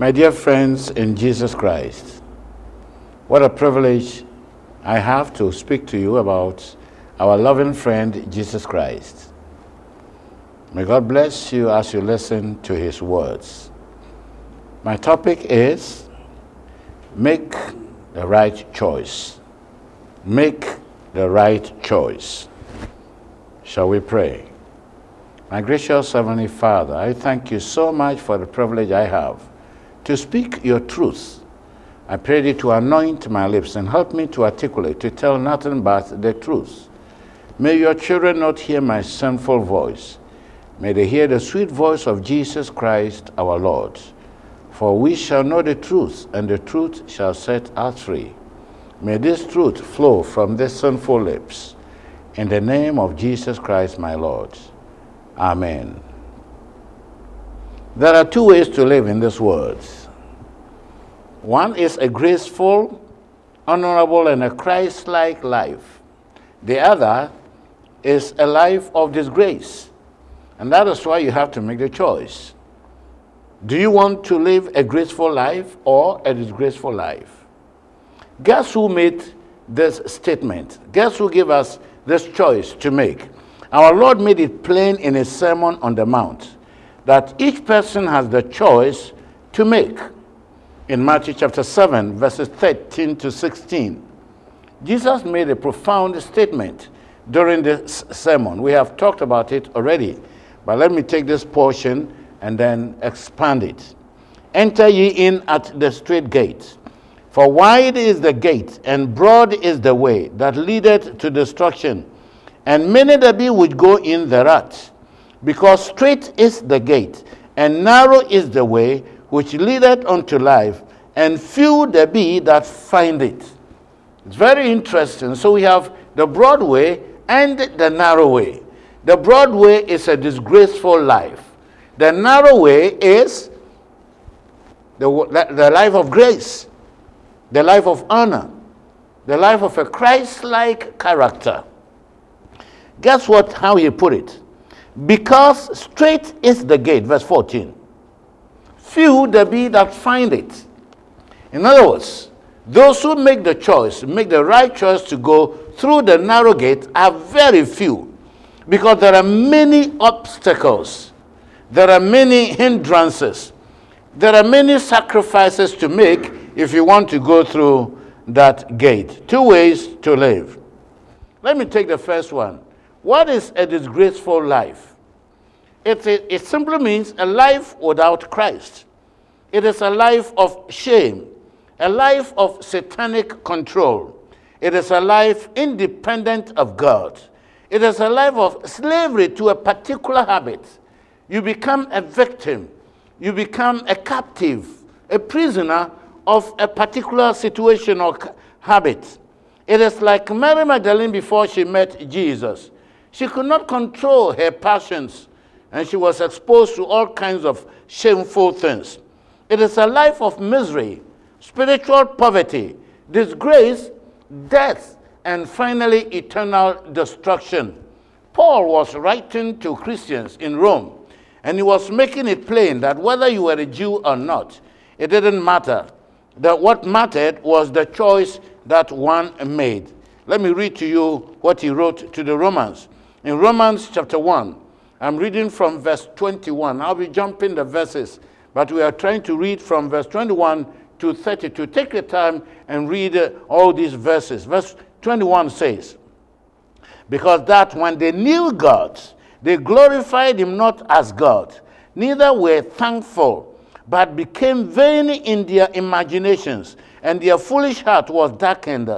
My dear friends in Jesus Christ, what a privilege I have to speak to you about our loving friend Jesus Christ. May God bless you as you listen to his words. My topic is make the right choice. Make the right choice. Shall we pray? My gracious Heavenly Father, I thank you so much for the privilege I have to speak your truth. I pray thee to anoint my lips and help me to articulate, to tell nothing but the truth. May your children not hear my sinful voice. May they hear the sweet voice of Jesus Christ our Lord. For we shall know the truth, and the truth shall set us free. May this truth flow from these sinful lips. In the name of Jesus Christ, my Lord. Amen. There are two ways to live in this world. One is a graceful, honorable, and a Christ like life. The other is a life of disgrace. And that is why you have to make the choice. Do you want to live a graceful life or a disgraceful life? Guess who made this statement? Guess who gave us this choice to make? Our Lord made it plain in his Sermon on the Mount that each person has the choice to make. In Matthew chapter 7, verses 13 to 16, Jesus made a profound statement during this sermon. We have talked about it already, but let me take this portion and then expand it. Enter ye in at the straight gate. For wide is the gate, and broad is the way that leadeth to destruction, and many there be which go in thereat. Because straight is the gate, and narrow is the way which leadeth unto life, and few there be that find it. It's very interesting. So we have the broad way and the narrow way. The broad way is a disgraceful life. The narrow way is the, the life of grace, the life of honor, the life of a Christ like character. Guess what? How he put it? Because straight is the gate, verse 14. Few there be that find it. In other words, those who make the choice, make the right choice to go through the narrow gate are very few because there are many obstacles, there are many hindrances, there are many sacrifices to make if you want to go through that gate. Two ways to live. Let me take the first one. What is a disgraceful life? It, it simply means a life without Christ. It is a life of shame, a life of satanic control. It is a life independent of God. It is a life of slavery to a particular habit. You become a victim, you become a captive, a prisoner of a particular situation or habit. It is like Mary Magdalene before she met Jesus. She could not control her passions and she was exposed to all kinds of shameful things. It is a life of misery, spiritual poverty, disgrace, death, and finally eternal destruction. Paul was writing to Christians in Rome, and he was making it plain that whether you were a Jew or not, it didn't matter. That what mattered was the choice that one made. Let me read to you what he wrote to the Romans. In Romans chapter 1, I'm reading from verse 21. I'll be jumping the verses, but we are trying to read from verse 21 to 32. Take your time and read uh, all these verses. Verse 21 says, Because that when they knew God, they glorified him not as God, neither were thankful, but became vain in their imaginations, and their foolish heart was darkened.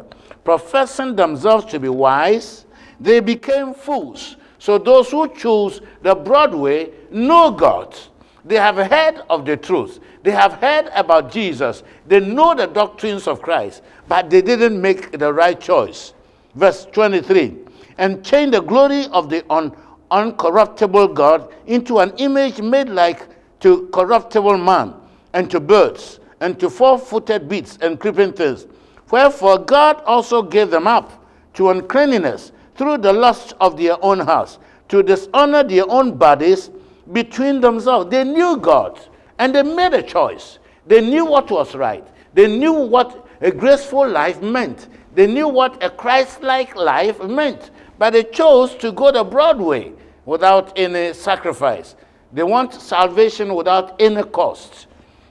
Professing themselves to be wise, they became fools. So those who choose the broad way know God. They have heard of the truth. They have heard about Jesus. They know the doctrines of Christ, but they didn't make the right choice. Verse 23 and change the glory of the un- uncorruptible God into an image made like to corruptible man, and to birds, and to four footed beasts and creeping things. Wherefore God also gave them up to uncleanness through the lust of their own hearts, to dishonor their own bodies between themselves. They knew God and they made a choice. They knew what was right. They knew what a graceful life meant. They knew what a Christ like life meant. But they chose to go the broad way without any sacrifice. They want salvation without any cost.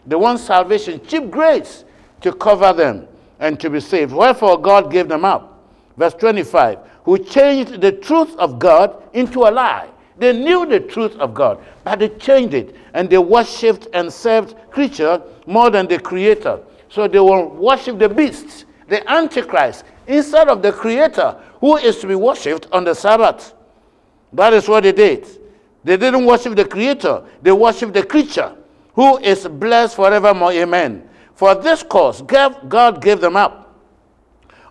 They want salvation, cheap grace, to cover them and to be saved. Wherefore God gave them up. Verse 25, who changed the truth of God into a lie. They knew the truth of God, but they changed it and they worshipped and served creature more than the creator. So they will worship the beast, the antichrist, instead of the creator who is to be worshipped on the Sabbath. That is what they did. They didn't worship the creator, they worshiped the creature who is blessed forevermore. Amen. For this cause, God gave them up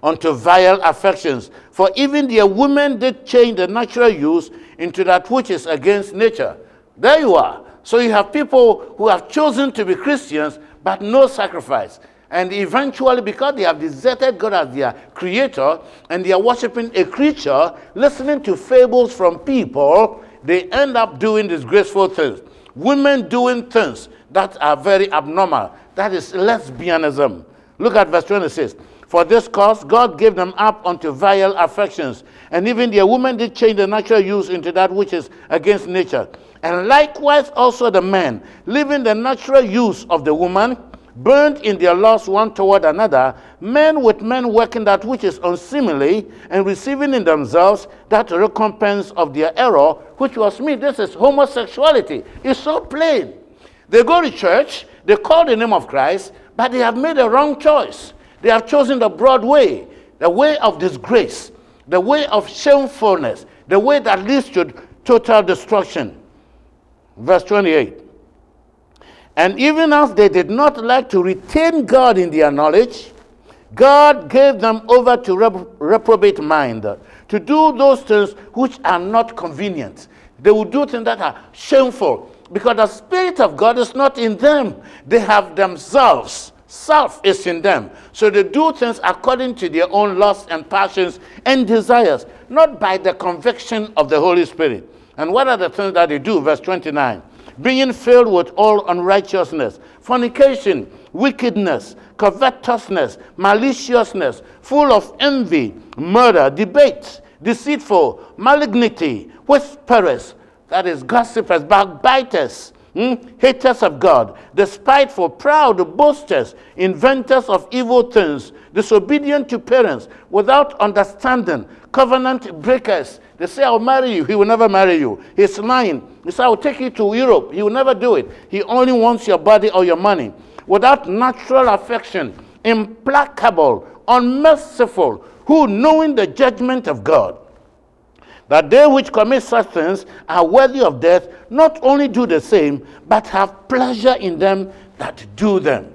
unto vile affections. For even their women did change the natural use into that which is against nature. There you are. So you have people who have chosen to be Christians, but no sacrifice. And eventually, because they have deserted God as their creator and they are worshiping a creature, listening to fables from people, they end up doing disgraceful things. Women doing things that are very abnormal. That is lesbianism. Look at verse 26. For this cause, God gave them up unto vile affections, and even their women did change the natural use into that which is against nature. And likewise also the men, leaving the natural use of the woman, burned in their lust one toward another, men with men working that which is unseemly, and receiving in themselves that recompense of their error, which was me. This is homosexuality. It's so plain. They go to church, they call the name of Christ, but they have made a wrong choice. They have chosen the broad way, the way of disgrace, the way of shamefulness, the way that leads to total destruction. Verse 28. And even as they did not like to retain God in their knowledge, God gave them over to rep- reprobate mind to do those things which are not convenient. They will do things that are shameful because the Spirit of God is not in them. They have themselves Self is in them. So they do things according to their own lusts and passions and desires, not by the conviction of the Holy Spirit. And what are the things that they do? Verse 29 being filled with all unrighteousness, fornication, wickedness, covetousness, maliciousness, full of envy, murder, debate, deceitful, malignity, whisperers, that is, gossipers, backbiters Hmm? Haters of God, despiteful, proud, boasters, inventors of evil things, disobedient to parents, without understanding, covenant breakers. They say, I'll marry you. He will never marry you. He's lying. He said, I'll take you to Europe. He will never do it. He only wants your body or your money. Without natural affection, implacable, unmerciful, who, knowing the judgment of God, that they which commit such things are worthy of death, not only do the same, but have pleasure in them that do them.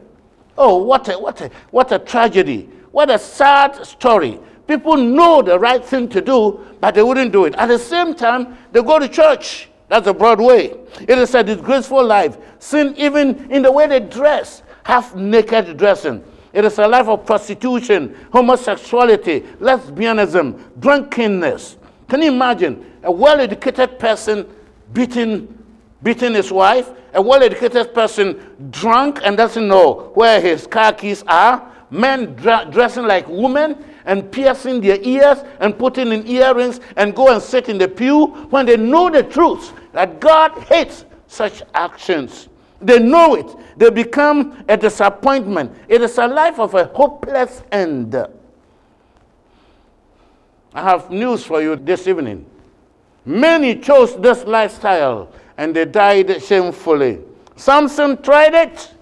Oh, what a, what a, what a tragedy. What a sad story. People know the right thing to do, but they wouldn't do it. At the same time, they go to church. That's a broad way. It is a disgraceful life. Sin, even in the way they dress, half naked dressing. It is a life of prostitution, homosexuality, lesbianism, drunkenness, can you imagine a well educated person beating, beating his wife? A well educated person drunk and doesn't know where his car keys are? Men dra- dressing like women and piercing their ears and putting in earrings and go and sit in the pew when they know the truth that God hates such actions. They know it. They become a disappointment. It is a life of a hopeless end. I have news for you this evening. Many chose this lifestyle and they died shamefully. Samson tried it.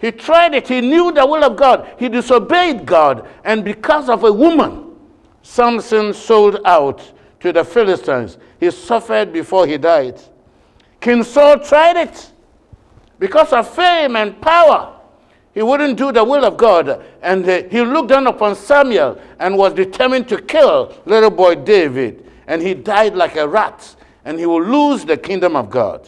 He tried it. He knew the will of God. He disobeyed God. And because of a woman, Samson sold out to the Philistines. He suffered before he died. King Saul tried it because of fame and power. He wouldn't do the will of God. And uh, he looked down upon Samuel and was determined to kill little boy David. And he died like a rat. And he will lose the kingdom of God.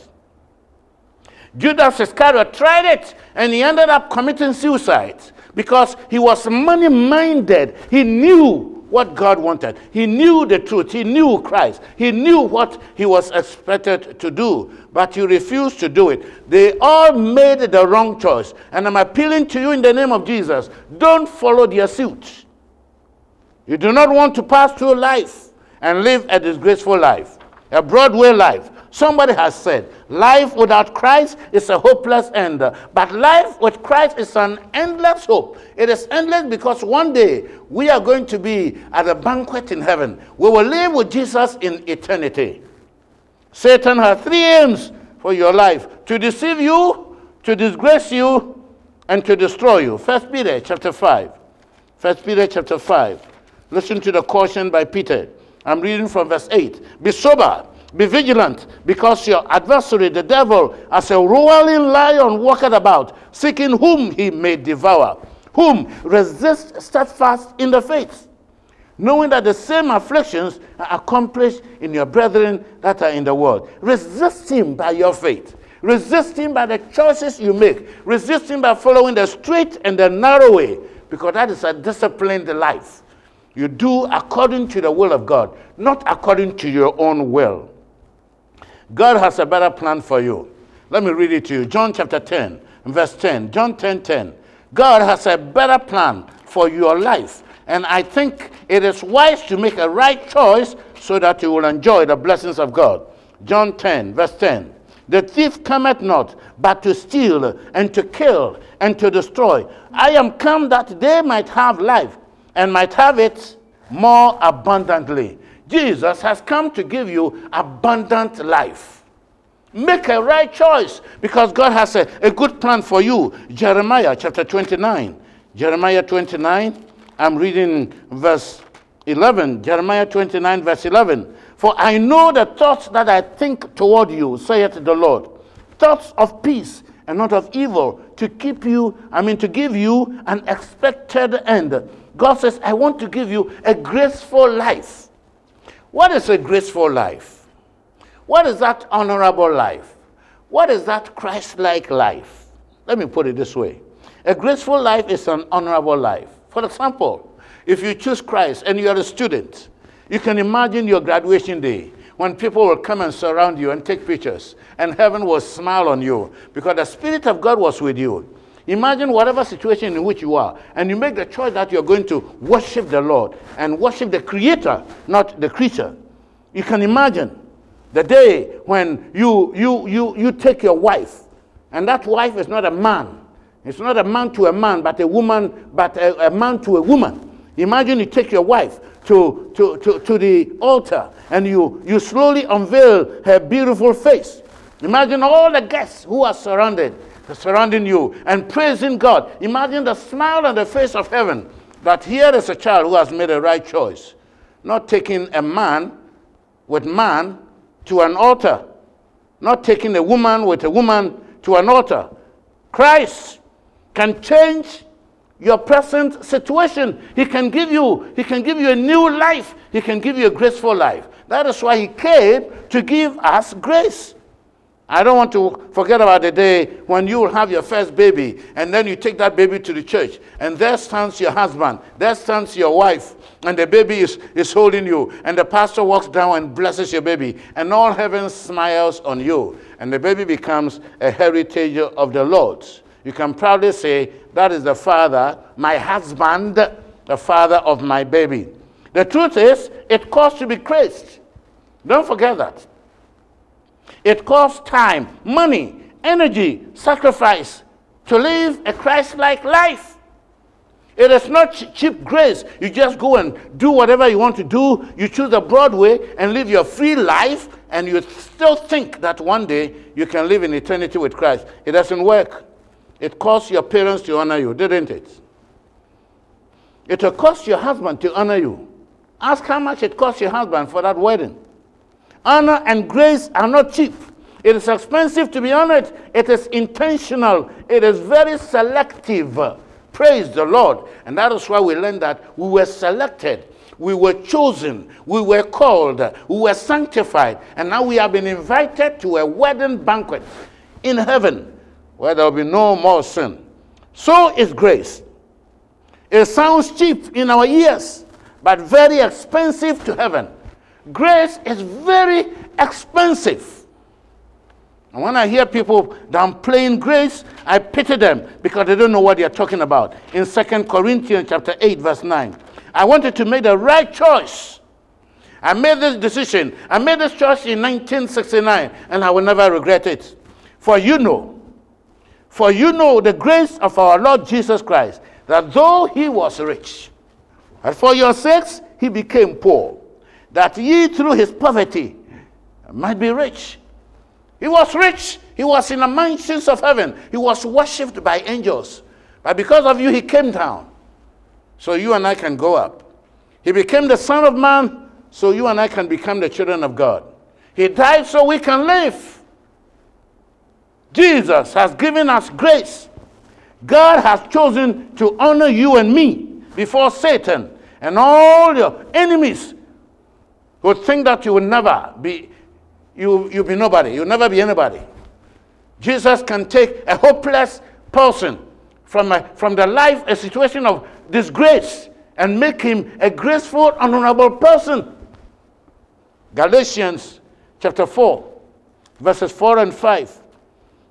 Judas Iscariot tried it and he ended up committing suicide because he was money minded. He knew what God wanted. He knew the truth. He knew Christ. He knew what he was expected to do, but he refused to do it. They all made the wrong choice. And I'm appealing to you in the name of Jesus don't follow their suit. You do not want to pass through life and live a disgraceful life, a Broadway life. Somebody has said, life without Christ is a hopeless end. But life with Christ is an endless hope. It is endless because one day we are going to be at a banquet in heaven. We will live with Jesus in eternity. Satan has three aims for your life to deceive you, to disgrace you, and to destroy you. First Peter chapter 5. First Peter chapter 5. Listen to the caution by Peter. I'm reading from verse 8. Be sober be vigilant, because your adversary, the devil, as a roaring lion, walketh about, seeking whom he may devour, whom resist steadfast in the faith, knowing that the same afflictions are accomplished in your brethren that are in the world. Resist him by your faith. Resist him by the choices you make. Resist him by following the straight and the narrow way, because that is a disciplined life. You do according to the will of God, not according to your own will. God has a better plan for you. Let me read it to you. John chapter 10, verse 10. John 10 10. God has a better plan for your life. And I think it is wise to make a right choice so that you will enjoy the blessings of God. John 10, verse 10. The thief cometh not, but to steal and to kill and to destroy. I am come that they might have life and might have it more abundantly. Jesus has come to give you abundant life. Make a right choice because God has a, a good plan for you. Jeremiah chapter 29. Jeremiah 29, I'm reading verse 11. Jeremiah 29, verse 11. For I know the thoughts that I think toward you, saith the Lord. Thoughts of peace and not of evil, to keep you, I mean, to give you an expected end. God says, I want to give you a graceful life. What is a graceful life? What is that honorable life? What is that Christ like life? Let me put it this way a graceful life is an honorable life. For example, if you choose Christ and you are a student, you can imagine your graduation day when people will come and surround you and take pictures, and heaven will smile on you because the Spirit of God was with you. Imagine whatever situation in which you are, and you make the choice that you're going to worship the Lord and worship the Creator, not the creature. You can imagine the day when you, you, you, you take your wife, and that wife is not a man. It's not a man to a man, but a woman, but a, a man to a woman. Imagine you take your wife to, to, to, to the altar and you, you slowly unveil her beautiful face. Imagine all the guests who are surrounded surrounding you and praising God. Imagine the smile on the face of heaven that here is a child who has made a right choice, not taking a man with man to an altar, not taking a woman with a woman to an altar. Christ can change your present situation. He can give you, he can give you a new life. He can give you a graceful life. That is why he came to give us grace. I don't want to forget about the day when you will have your first baby and then you take that baby to the church and there stands your husband, there stands your wife, and the baby is, is holding you. And the pastor walks down and blesses your baby, and all heaven smiles on you. And the baby becomes a heritage of the Lord. You can proudly say, That is the father, my husband, the father of my baby. The truth is, it costs to be crazed. Don't forget that. It costs time, money, energy, sacrifice to live a Christ like life. It is not cheap grace. You just go and do whatever you want to do. You choose a Broadway and live your free life, and you still think that one day you can live in eternity with Christ. It doesn't work. It costs your parents to honor you, didn't it? It will cost your husband to honor you. Ask how much it cost your husband for that wedding. Honor and grace are not cheap. It is expensive to be honored. It is intentional. It is very selective. Praise the Lord. And that is why we learn that we were selected. We were chosen. We were called. We were sanctified. And now we have been invited to a wedding banquet in heaven where there will be no more sin. So is grace. It sounds cheap in our ears, but very expensive to heaven. Grace is very expensive. And when I hear people downplaying grace, I pity them because they don't know what they're talking about. In 2 Corinthians chapter 8, verse 9. I wanted to make the right choice. I made this decision. I made this choice in 1969, and I will never regret it. For you know, for you know the grace of our Lord Jesus Christ, that though he was rich, and for your sakes he became poor, that ye through his poverty might be rich. He was rich. He was in the mansions of heaven. He was worshipped by angels. But because of you, he came down. So you and I can go up. He became the Son of Man, so you and I can become the children of God. He died so we can live. Jesus has given us grace. God has chosen to honor you and me before Satan and all your enemies who think that you will never be you, you'll be nobody. You'll never be anybody. Jesus can take a hopeless person from, a, from the life, a situation of disgrace, and make him a graceful, honorable person. Galatians chapter 4, verses 4 and 5.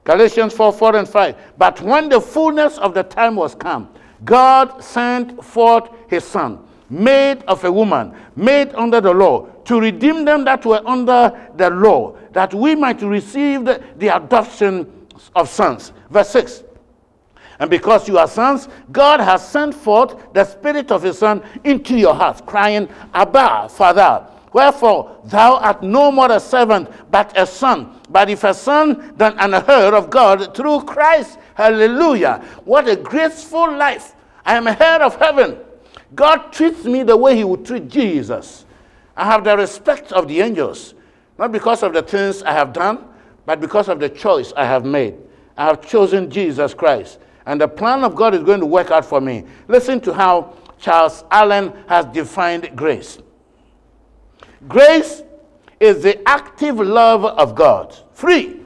Galatians 4, 4 and 5. But when the fullness of the time was come, God sent forth his son, made of a woman, made under the law, to redeem them that were under the law, that we might receive the, the adoption of sons. Verse 6. And because you are sons, God has sent forth the Spirit of His Son into your hearts, crying, Abba, Father. Wherefore, thou art no more a servant, but a son. But if a son, then an heir of God through Christ. Hallelujah. What a graceful life. I am a heir of heaven. God treats me the way He would treat Jesus. I have the respect of the angels, not because of the things I have done, but because of the choice I have made. I have chosen Jesus Christ, and the plan of God is going to work out for me. Listen to how Charles Allen has defined grace. Grace is the active love of God, free,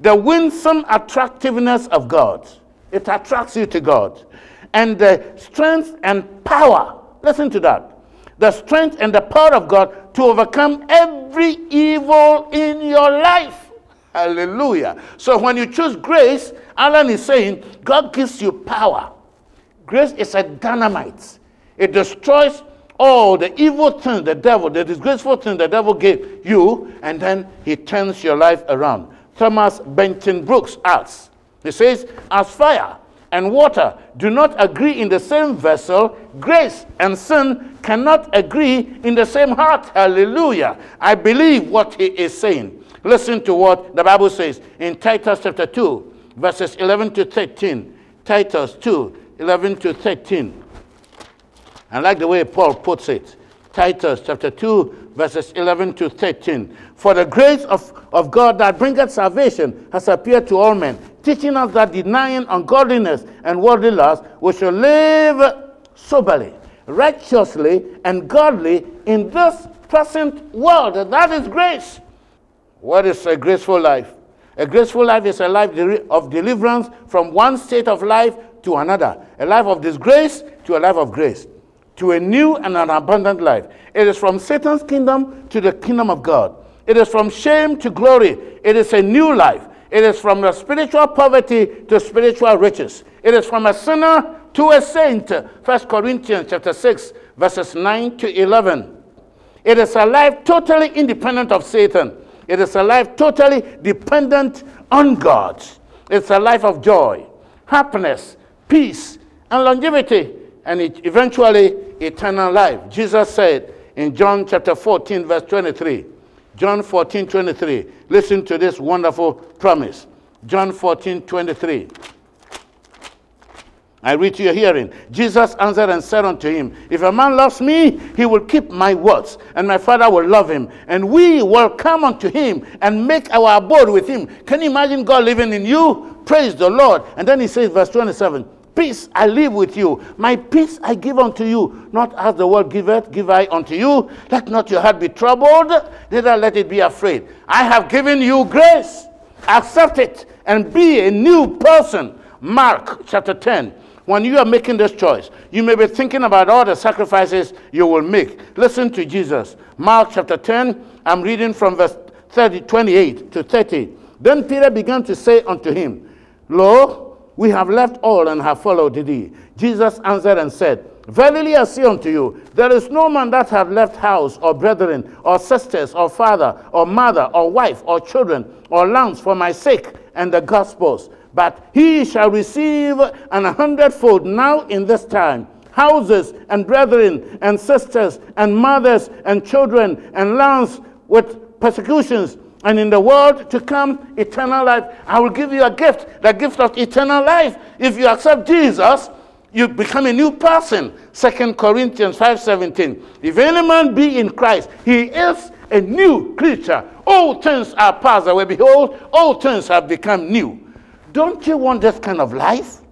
the winsome attractiveness of God. It attracts you to God. And the strength and power, listen to that, the strength and the power of God to overcome every evil in your life. Hallelujah. So when you choose grace, Allen is saying God gives you power. Grace is a dynamite, it destroys all the evil things the devil, the disgraceful things the devil gave you, and then he turns your life around. Thomas Benton Brooks asks, he says, as fire and water do not agree in the same vessel, grace and sin cannot agree in the same heart. Hallelujah. I believe what he is saying. Listen to what the Bible says in Titus chapter 2, verses 11 to 13. Titus 2, 11 to 13. I like the way Paul puts it. Titus chapter 2, verses 11 to 13. For the grace of, of God that bringeth salvation has appeared to all men, teaching us that denying ungodliness and worldly lust, we should live soberly, righteously, and godly in this present world. And That is grace. What is a graceful life? A graceful life is a life of deliverance from one state of life to another, a life of disgrace to a life of grace, to a new and an abundant life. It is from Satan's kingdom to the kingdom of God. It is from shame to glory. It is a new life. It is from the spiritual poverty to spiritual riches. It is from a sinner to a saint. 1 Corinthians chapter 6, verses 9 to 11. It is a life totally independent of Satan. It is a life totally dependent on God. It's a life of joy, happiness, peace, and longevity, and it eventually eternal life. Jesus said in John chapter 14, verse 23. John 14, 23. Listen to this wonderful promise. John 14, 23. I read to your hearing. Jesus answered and said unto him, If a man loves me, he will keep my words, and my Father will love him, and we will come unto him and make our abode with him. Can you imagine God living in you? Praise the Lord. And then he says, verse 27 Peace I live with you. My peace I give unto you. Not as the world giveth, give I unto you. Let not your heart be troubled, neither let it be afraid. I have given you grace. Accept it and be a new person. Mark chapter 10, When you are making this choice, you may be thinking about all the sacrifices you will make. Listen to Jesus. Mark chapter 10, I'm reading from verse 30, 28 to 30. Then Peter began to say unto him, Lo, we have left all and have followed thee. Jesus answered and said, Verily I say unto you, there is no man that hath left house, or brethren, or sisters, or father, or mother, or wife, or children, or lands for my sake and the gospel's, but he shall receive an hundredfold now in this time houses and brethren and sisters and mothers and children and lands with persecutions and in the world to come eternal life i will give you a gift the gift of eternal life if you accept jesus you become a new person. Second Corinthians 5:17. If any man be in Christ, he is a new creature. All things are passed away. Behold, all things have become new. Don't you want this kind of life?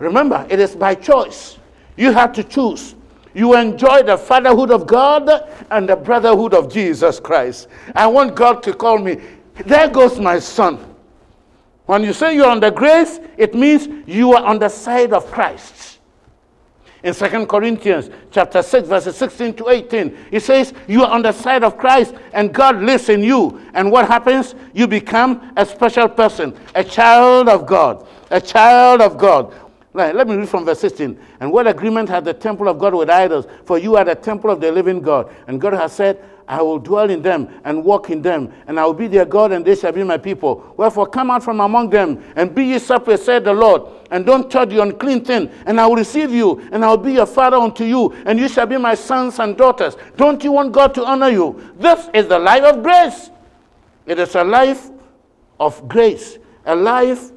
Remember, it is by choice. You have to choose. You enjoy the fatherhood of God and the brotherhood of Jesus Christ. I want God to call me, there goes my son. When you say you're under grace, it means you are on the side of Christ. In 2 Corinthians chapter 6, verses 16 to 18, it says, You are on the side of Christ and God lives in you. And what happens? You become a special person, a child of God. A child of God. Let me read from verse 16. And what agreement had the temple of God with idols? For you are the temple of the living God. And God has said, I will dwell in them and walk in them, and I will be their God, and they shall be my people. Wherefore, come out from among them, and be ye separate, said the Lord, and don't touch the unclean thing, and I will receive you, and I will be your father unto you, and you shall be my sons and daughters. Don't you want God to honor you? This is the life of grace. It is a life of grace, a life,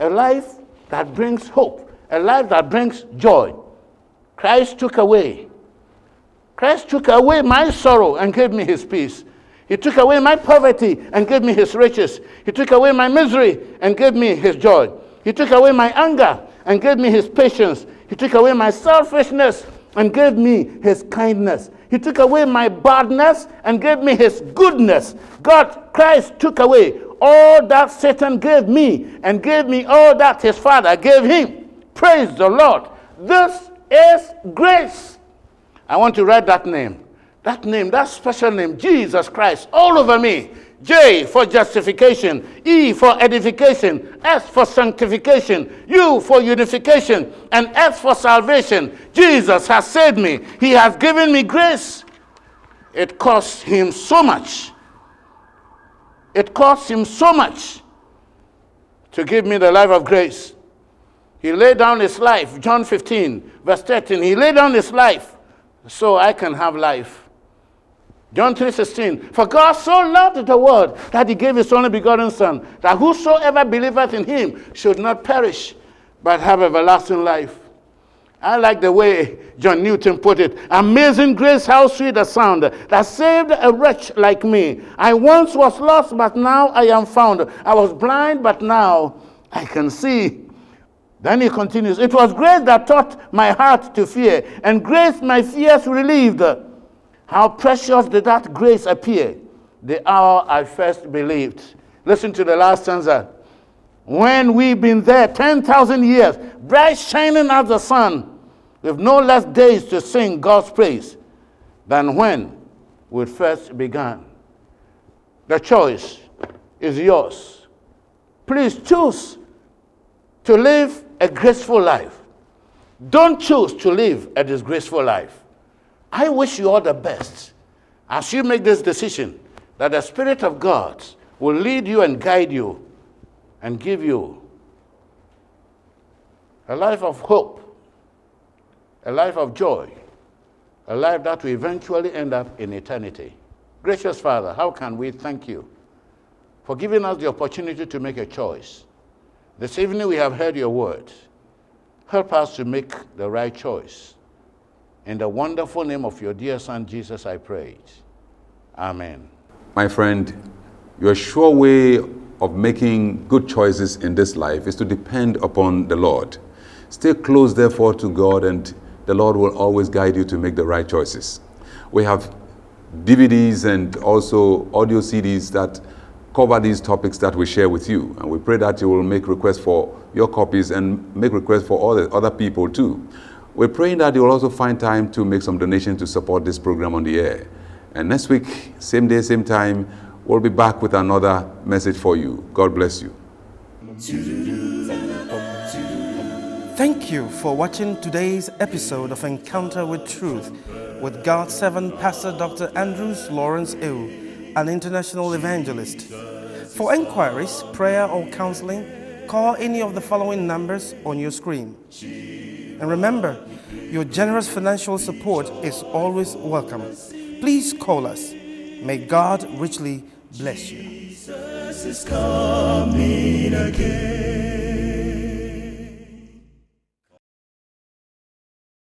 a life that brings hope, a life that brings joy. Christ took away Christ took away my sorrow and gave me his peace. He took away my poverty and gave me his riches. He took away my misery and gave me his joy. He took away my anger and gave me his patience. He took away my selfishness and gave me his kindness. He took away my badness and gave me his goodness. God, Christ took away all that Satan gave me and gave me all that his father gave him. Praise the Lord. This is grace. I want to write that name. That name, that special name, Jesus Christ, all over me. J for justification, E for edification, S for sanctification, U for unification, and S for salvation. Jesus has saved me. He has given me grace. It cost him so much. It cost him so much to give me the life of grace. He laid down his life, John 15, verse 13. He laid down his life so I can have life. John 3:16 For God so loved the world that he gave his only begotten son that whosoever believeth in him should not perish but have everlasting life. I like the way John Newton put it. Amazing grace, how sweet a sound that saved a wretch like me. I once was lost, but now I am found. I was blind, but now I can see. Then he continues, It was grace that taught my heart to fear, and grace my fears relieved. How precious did that grace appear the hour I first believed. Listen to the last stanza. When we've been there 10,000 years, bright shining as the sun, with no less days to sing God's praise than when we first began. The choice is yours. Please choose to live a graceful life. Don't choose to live a disgraceful life. I wish you all the best as you make this decision that the Spirit of God will lead you and guide you and give you a life of hope, a life of joy, a life that will eventually end up in eternity. Gracious Father, how can we thank you for giving us the opportunity to make a choice? This evening we have heard your word. Help us to make the right choice. In the wonderful name of your dear Son, Jesus, I pray. Amen. My friend, your sure way of making good choices in this life is to depend upon the Lord. Stay close, therefore, to God, and the Lord will always guide you to make the right choices. We have DVDs and also audio CDs that cover these topics that we share with you. And we pray that you will make requests for your copies and make requests for the other people too. We're praying that you will also find time to make some donations to support this program on the air. And next week, same day, same time, we'll be back with another message for you. God bless you. Thank you for watching today's episode of Encounter with Truth with God's servant Pastor Dr. Andrews Lawrence Ew, an international evangelist. For inquiries, prayer, or counseling, call any of the following numbers on your screen. And remember, your generous financial support is always welcome. Please call us. May God richly bless you.